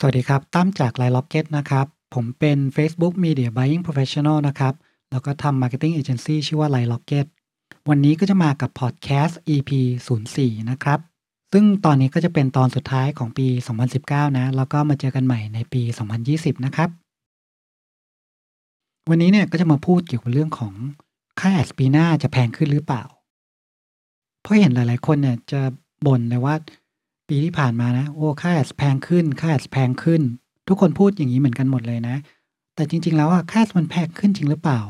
สวัสดีครับ ตั้มจาก Line Rocket นะครับ ผมเป็น Facebook Media Buying Professional นะครับ แล้วก็ทำ Marketing Agency ชื่อว่า Line Rocket วันนี้ก็จะมากับ Podcast EP 04 นะครับ ซึ่งตอนนี้ก็จะเป็นตอนสุดท้ายของปี 2019 นะ แล้วก็มาเจอกันใหม่ในปี 2020 นะครับ วันนี้เนี่ยก็จะมาพูดเกี่ยวกับเรื่องของค่าแอดปีหน้าจะแพงขึ้นหรือเปล่า เพราะเห็นหลาย ๆ คนเนี่ยจะบ่นเลยว่า ปีที่ผ่านมานะ โอ้ค่าแอดแพงขึ้น ค่าแอดแพงขึ้น ทุกคนพูดอย่างนี้เหมือนกันหมดเลยนะ แต่จริง ๆ แล้วอะค่าแอดมันแพงขึ้นจริงหรือเปล่า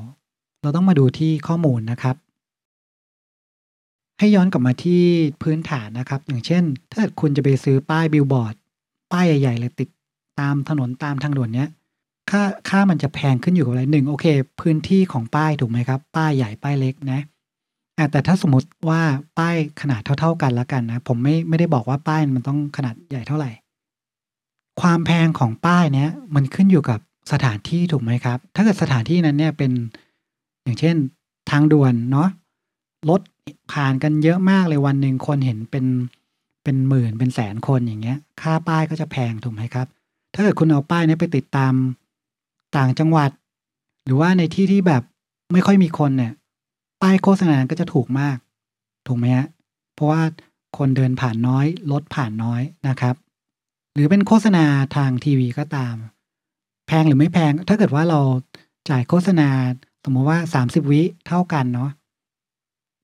เราต้องมาดูที่ข้อมูลนะครับ ให้ย้อนกลับมาที่พื้นฐานนะครับ อย่างเช่น ถ้าคุณจะไปซื้อป้ายบิลบอร์ด ป้ายใหญ่ๆเลยติดตามถนนตามทางด่วนเนี้ยค่าค่ามันจะแพงขึ้นอยู่กับอะไรหนึ่งโอเค พื้นที่ของป้ายถูกไหมครับ ป้ายใหญ่ป้ายเล็กนะ อะแต่ถ้าสมมติว่าป้ายขนาดเท่า ๆกันแล้วกันนะ ผมไม่ไม่ได้บอกว่าป้ายมันต้องขนาดใหญ่เท่าไหร่ ความแพงของป้ายเนี้ยมันขึ้นอยู่กับสถานที่ถูกไหมครับ ถ้าเกิดสถานที่นั้นเนี่ยเป็นอย่างเช่นทางด่วนเนาะรถผ่านกันเยอะมากเลยวันหนึ่งคนเห็นเป็นเป็นหมื่นเป็นแสนคนอย่างเงี้ย ค่าป้ายก็จะแพงถูกไหมครับ ถ้าเกิดคุณเอาป้ายนี้ไปติดตามต่างจังหวัด หรือว่าในที่ที่แบบไม่ค่อยมีคนเนี่ย ป้ายโฆษณาก็จะถูกมาก ถูกไหมฮะเพราะว่าคนเดินผ่านน้อย รถผ่านน้อยนะครับ หรือเป็นโฆษณาทางทีวีก็ตาม แพงหรือไม่แพง ถ้าเกิดว่าเราจ่ายโฆษณาสมมติว่า 30 วิเท่ากันเนาะ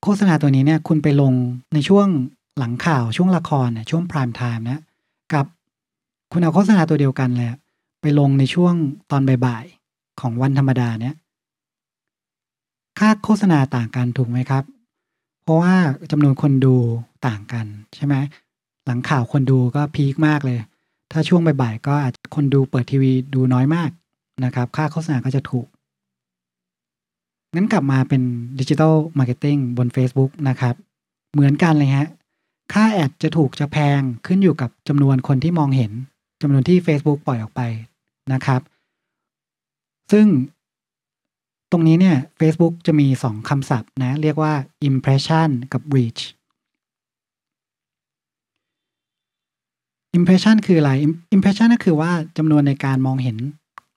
โฆษณาตัวนี้เนี่ยคุณไปลงในช่วงหลังข่าวช่วงละครเนี่ยช่วงพรามไทม์นะกับคุณเอาโฆษณาตัวเดียวกันเลยไปลงในช่วงตอนบ่ายๆของวันธรรมดาเนี่ย ค่าโฆษณาต่างกันถูกไหมครับ เพราะว่าจำนวนคนดูต่างกันใช่ไหมหลังข่าวคนดูก็ peak มากเลย ถ้าช่วงบ่ายๆก็อาจจะคนดูเปิดทีวีดูน้อยมากนะครับ ค่าโฆษณาก็จะถูกงั้นกลับมาเป็น digital marketing บน Facebook นะครับ เหมือนกันเลยฮะ ค่าแอดจะถูกจะแพงขึ้นอยู่กับจำนวนคนที่มองเห็นจำนวนที่ Facebook ปล่อยออกไปนะครับ ซึ่ง รงนี้เนี่ย Facebook จะมี 2 คำศัพท์นะ เรียกว่า impression กับ reach impression คืออะไร impression ก็คือว่าจำนวนในการมองเห็น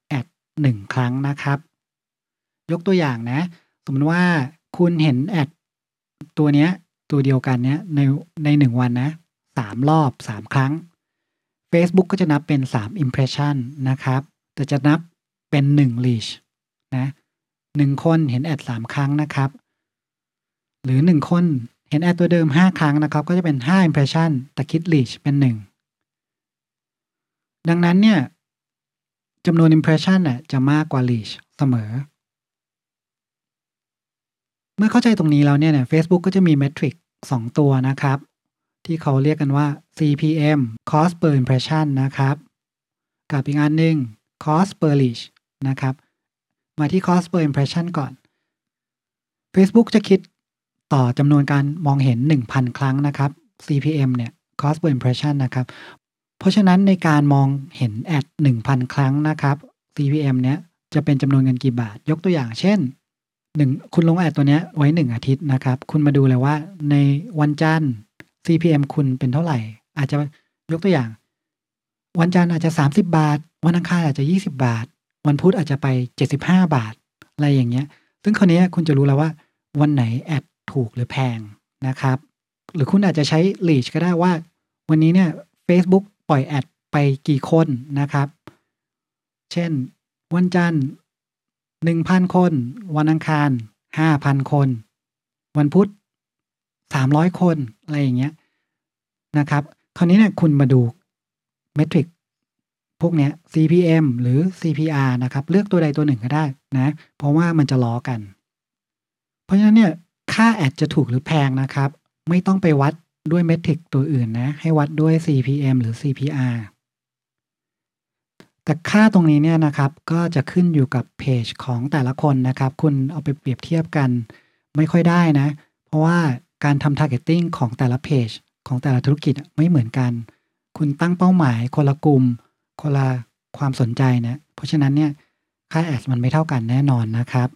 แอดหนึ่งครั้งนะครับ ยกตัวอย่างนะ สมมติว่าคุณเห็นแอดตัวเนี้ยตัวเดียวกันเนี้ยในในหนึ่งวันนะสามรอบสามครั้ง Facebook ก็จะนับเป็น 3 impression นะครับ แต่จะนับเป็น 1 reach นะ หนึ่งคนเห็นแอด3ครั้งนะครับ หรือ1คนเห็นแอดตัวเดิม5ครั้งนะครับ ก็จะเป็น5 impression แต่คิด reach เป็น1ดังนั้นเนี่ยจำนวน impression น่ะจะมากกว่า reach เสมอ เมื่อเข้าใจตรงนี้แล้วเนี่ย Facebook ก็จะมีเมทริก2ตัวนะครับ ที่เขาเรียกกันว่า CPM cost per impression นะครับ กับอีกอันหนึ่ง cost per reach นะครับ มาที่ cost per impression ก่อน Facebook จะคิดต่อจำนวนการมองเห็น 1,000 ครั้งนะครับ CPM เนี่ย cost per impression นะครับ เพราะฉะนั้นในการมองเห็นแอด 1,000 ครั้งนะครับ CPM เนี้ยจะเป็นจำนวนเงินกี่บาท ยกตัวอย่างเช่น1คุณลงแอดตัวเนี้ยไว้ 1 อาทิตย์นะครับ คุณมาดูเลยว่าในวันจันทร์ CPM คุณเป็นเท่าไหร่ อาจจะยกตัวอย่าง วันจันทร์อาจจะ 30 บาท วันอังคารอาจจะ 20 บาท วันพุธอาจจะไป 75 บาท อะไรอย่างเงี้ย ซึ่งคราวนี้คุณจะรู้แล้วว่า วันไหนแอดถูกหรือแพงนะครับ หรือคุณอาจจะใช้ reach ก็ได้ว่า วันนี้เนี่ย Facebook ปล่อยแอดไปกี่คนนะครับ เช่น วันจันทร์ 1,000 คน วันอังคาร 5,000 คน วันพุธ 300 คน อะไรอย่างเงี้ยนะครับ คราวนี้เนี่ยคุณมาดูเมทริก พวกเนี้ย CPM หรือ CPR นะครับ เลือกตัวใดตัวหนึ่งก็ได้นะ เพราะว่ามันจะล้อกัน เพราะฉะนั้นเนี่ยค่าแอดจะถูกหรือแพงนะครับ ไม่ต้องไปวัดด้วยเมทริกตัวอื่นนะ ให้วัดด้วย CPM หรือ CPR แต่ค่าตรงนี้เนี่ยนะครับก็จะขึ้นอยู่กับเพจของแต่ละคนนะครับ คุณเอาไปเปรียบเทียบกันไม่ค่อยได้นะ เพราะว่าการทำ targeting ของแต่ละเพจของแต่ละธุรกิจไม่เหมือนกัน คุณตั้งเป้าหมายคนละกลุ่ม คนละความสนใจนะเพราะฉะนั้นเนี่ยค่าแอดมันไม่เท่ากันแน่นอนนะครับ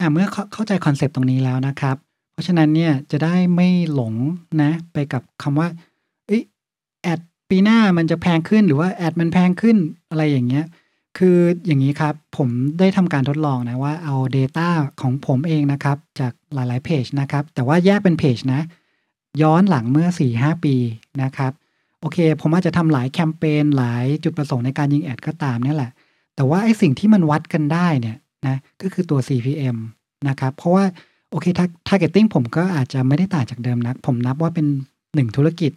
อะเมื่อเข้าใจคอนเซปต์ตรงนี้แล้วนะครับ เพราะฉะนั้นเนี่ยจะได้ไม่หลงนะไปกับคำว่าแอดปีหน้ามันจะแพงขึ้นหรือว่าแอดมันแพงขึ้นอะไรอย่างเงี้ยคืออย่างนี้ครับ ผมได้ทำการทดลองนะว่าเอา Data ของผมเองนะครับ จากหลายๆเพจนะครับ แต่ว่าแยกเป็นเพจนะ ย้อนหลังเมื่อ 4-5 ปีนะครับ โอเค ผมอาจจะทำหลายแคมเปญหลายจุดประสงค์ในการยิงแอดก็ตามนี่แหละ แต่ว่าไอ้สิ่งที่มันวัดกันได้เนี่ยนะก็คือตัว CPM นะครับ เพราะว่าโอเค targeting ผมก็อาจจะไม่ได้ต่างจากเดิมนะผมนับว่าเป็นหนึ่งธุรกิจ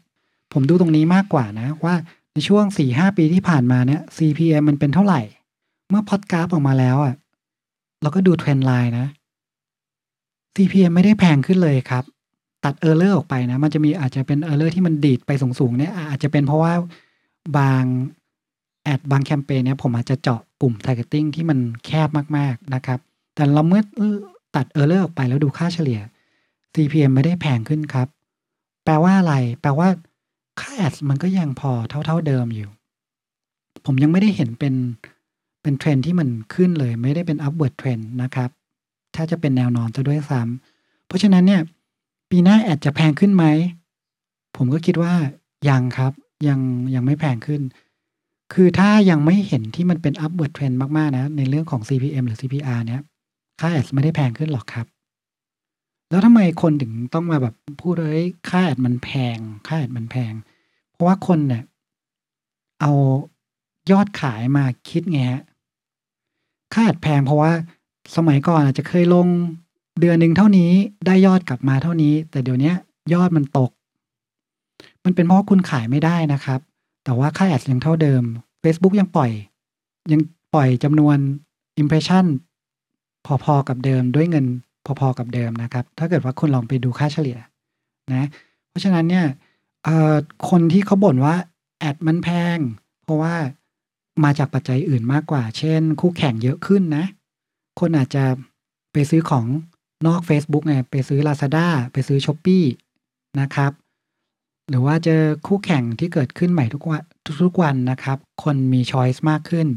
ผมดูตรงนี้มากกว่านะว่าในช่วง 4-5 ปีที่ผ่านมาเนี่ย CPM มันเป็นเท่าไหร่ เมื่อพอดกราฟออกมาแล้วอะ่ะเราก็ดูเทรนไลน์นะ CPM ไม่ได้แพงขึ้นเลยครับ ตัด outlier ออกไปนะ มันจะมีอาจจะเป็น outlier ที่มันดีดไปสูงๆเนี่ยอาจจะเป็นเพราะว่าบาง ad บางแคมเปญเนี่ยผมอาจจะเจาะกลุ่ม targeting ที่มันแคบมากๆนะครับ แต่เราเมื่อตัด outlier ออกไปแล้วดูค่าเฉลี่ย CPM ไม่ได้แพงขึ้นครับ แปลว่าอะไร แปลว่าค่า ad มันก็ยังพอเท่า ๆเดิมอยู่ ผมยังไม่ได้เห็นเป็นเป็นเทรนที่มันขึ้นเลย ไม่ได้เป็น upward trend นะครับ ถ้าจะเป็นแนวนอนจะด้วยซ้ำเพราะฉะนั้นเนี่ย ปีหน้าแอดจะแพงขึ้นไหม ผมก็คิดว่ายังครับ ยังยังไม่แพงขึ้น คือถ้ายังไม่เห็นที่มันเป็น upward trend มาก ๆ นะ ในเรื่องของ CPM หรือ CPR เนี่ยค่าแอดไม่ได้แพงขึ้นหรอกครับ แล้วทำไมคนถึงต้องมาแบบพูดเลยค่าแอดมันแพง ค่าแอดมันแพง เพราะว่าคนเนี่ยเอายอดขายมาคิดไงฮะค่าแอดแพงเพราะว่าสมัยก่อนอาจจะเคยลง เดือนหนึ่งเท่านี้ได้ยอดกลับมาเท่านี้ แต่เดี๋ยวนี้ยอดมันตก มันเป็นเพราะคุณขายไม่ได้นะครับ แต่ว่าค่าแอดยังเท่าเดิม Facebook ยังปล่อย ยังปล่อยจำนวน Impression พอๆกับเดิมด้วยเงินพอๆกับเดิมนะครับ ถ้าเกิดว่าคุณลองไปดูค่าเฉลี่ยนะ เพราะฉะนั้นเนี่ยคนที่เขาบ่นว่าแอดมันแพง เพราะว่ามาจากปัจจัยอื่นมากกว่า เช่น คู่แข่งเยอะขึ้นนะ คนอาจจะไปซื้อของ นอก Facebook ไงไปซื้อ Lazada ไปซื้อ s h อ p e e นะครับ หรือว่าเจอคู่แข่งที่เกิดขึ้นใหม่ทุกวันทุกวันนะครับ คนมีช้อยส์มากขึ้น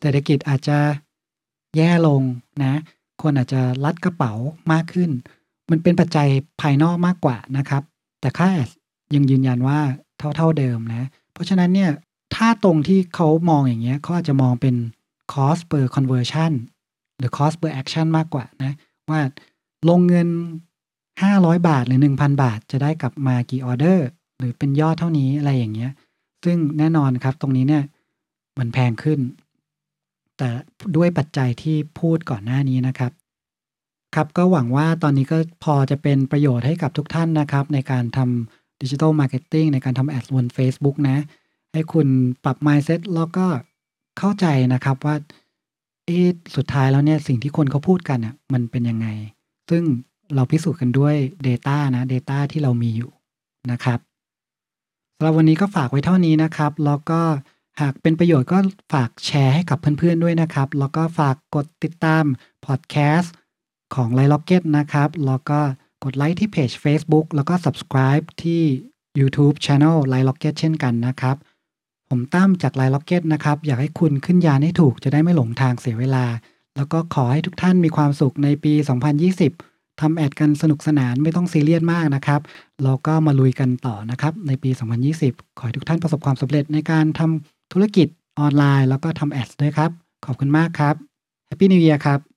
เศรษฐกิจอาจจะแย่ลงนะ คนอาจจะรัดกระเป๋ามากขึ้น มันเป็นปัจจัยภายนอกมากกว่านะครับ แต่ค่าแอดยังยืนยันว่าเท่าๆเดิมนะ เพราะฉะนั้นเนี่ยถ้าตรงที่เขามองอย่างเงี้ยเขาอาจจะมองเป็น cost per conversion หรือ cost per action มากกว่านะ ว่า ลงเงิน 500 บาทหรือ 1,000 บาท จะได้กลับมากี่ออเดอร์ หรือเป็นยอดเท่านี้อะไรอย่างเงี้ย ซึ่งแน่นอนครับตรงนี้เนี่ยมันแพงขึ้น แต่ด้วยปัจจัยที่พูดก่อนหน้านี้นะครับ ครับก็หวังว่าตอนนี้ก็พอจะเป็นประโยชน์ให้กับทุกท่านนะครับ ในการทำ digital marketing ในการทำ ad บน Facebook นะ ให้คุณปรับ mindset แล้วก็เข้าใจนะครับว่าเอสุดท้ายแล้วเนี่ยสิ่งที่คนเขาพูดกันอะมันเป็นยังไง ซึ่งเราพิสูจน์กันด้วย Data นะ Data ที่เรามีอยู่นะครับสำหรับวันนี้ก็ฝากไว้เท่านี้นะครับ แล้วก็หากเป็นประโยชน์ก็ฝากแชร์ให้กับเพื่อนๆด้วยนะครับ แล้วก็ฝากกดติดตามพอดแคสต์ของไลล็อกเก็ตนะครับ แล้วก็กดไลค์ที่ page Facebook แล้วก็ subscribe ที่ YouTube Channel ไลล็อกเก็ตเช่นกันนะครับ ผมตั้มจากไลล็อกเก็ตนะครับ อยากให้คุณขึ้นยานให้ถูกจะได้ไม่หลงทางเสียเวลา แล้วก็ขอให้ทุกท่านมีความสุขในปี 2020 ทำ ad กันสนุกสนานไม่ต้องซีเรียสมากนะครับแล้วก็มาลุยกันต่อนะครับ ในปี 2020 ขอให้ทุกท่านประสบความสำเร็จในการทำธุรกิจออนไลน์ แล้วก็ทำ ad ด้วยครับ ขอบคุณมากครับ Happy New Year ครับ